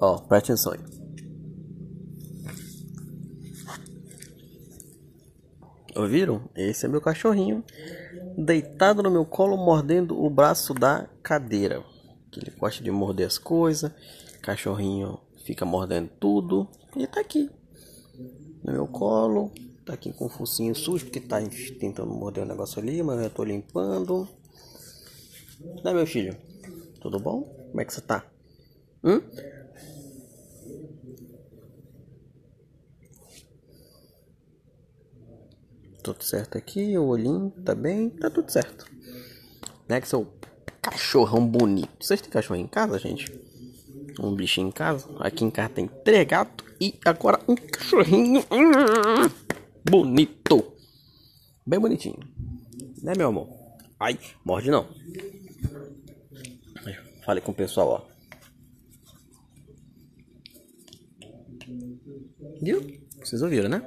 Ó, presta atenção aí. Ouviram? Esse é meu cachorrinho deitado no meu colo, mordendo o braço da cadeira. Que ele gosta de morder as coisas. Cachorrinho fica mordendo tudo. E tá aqui no meu colo. Tá aqui com o focinho sujo porque tá tentando morder o um negócio ali, mas eu tô limpando. Né, meu filho? Tudo bom? Como é que você tá? Hum? Tudo certo aqui, o olhinho tá bem, tá tudo certo. Né, que seu cachorrão bonito. Vocês têm cachorro em casa, gente? Um bichinho em casa? Aqui em casa tem três gatos e agora um cachorrinho hum, bonito. Bem bonitinho. Né, meu amor? Ai, morde não. Falei com o pessoal, ó. Viu? Vocês ouviram, né?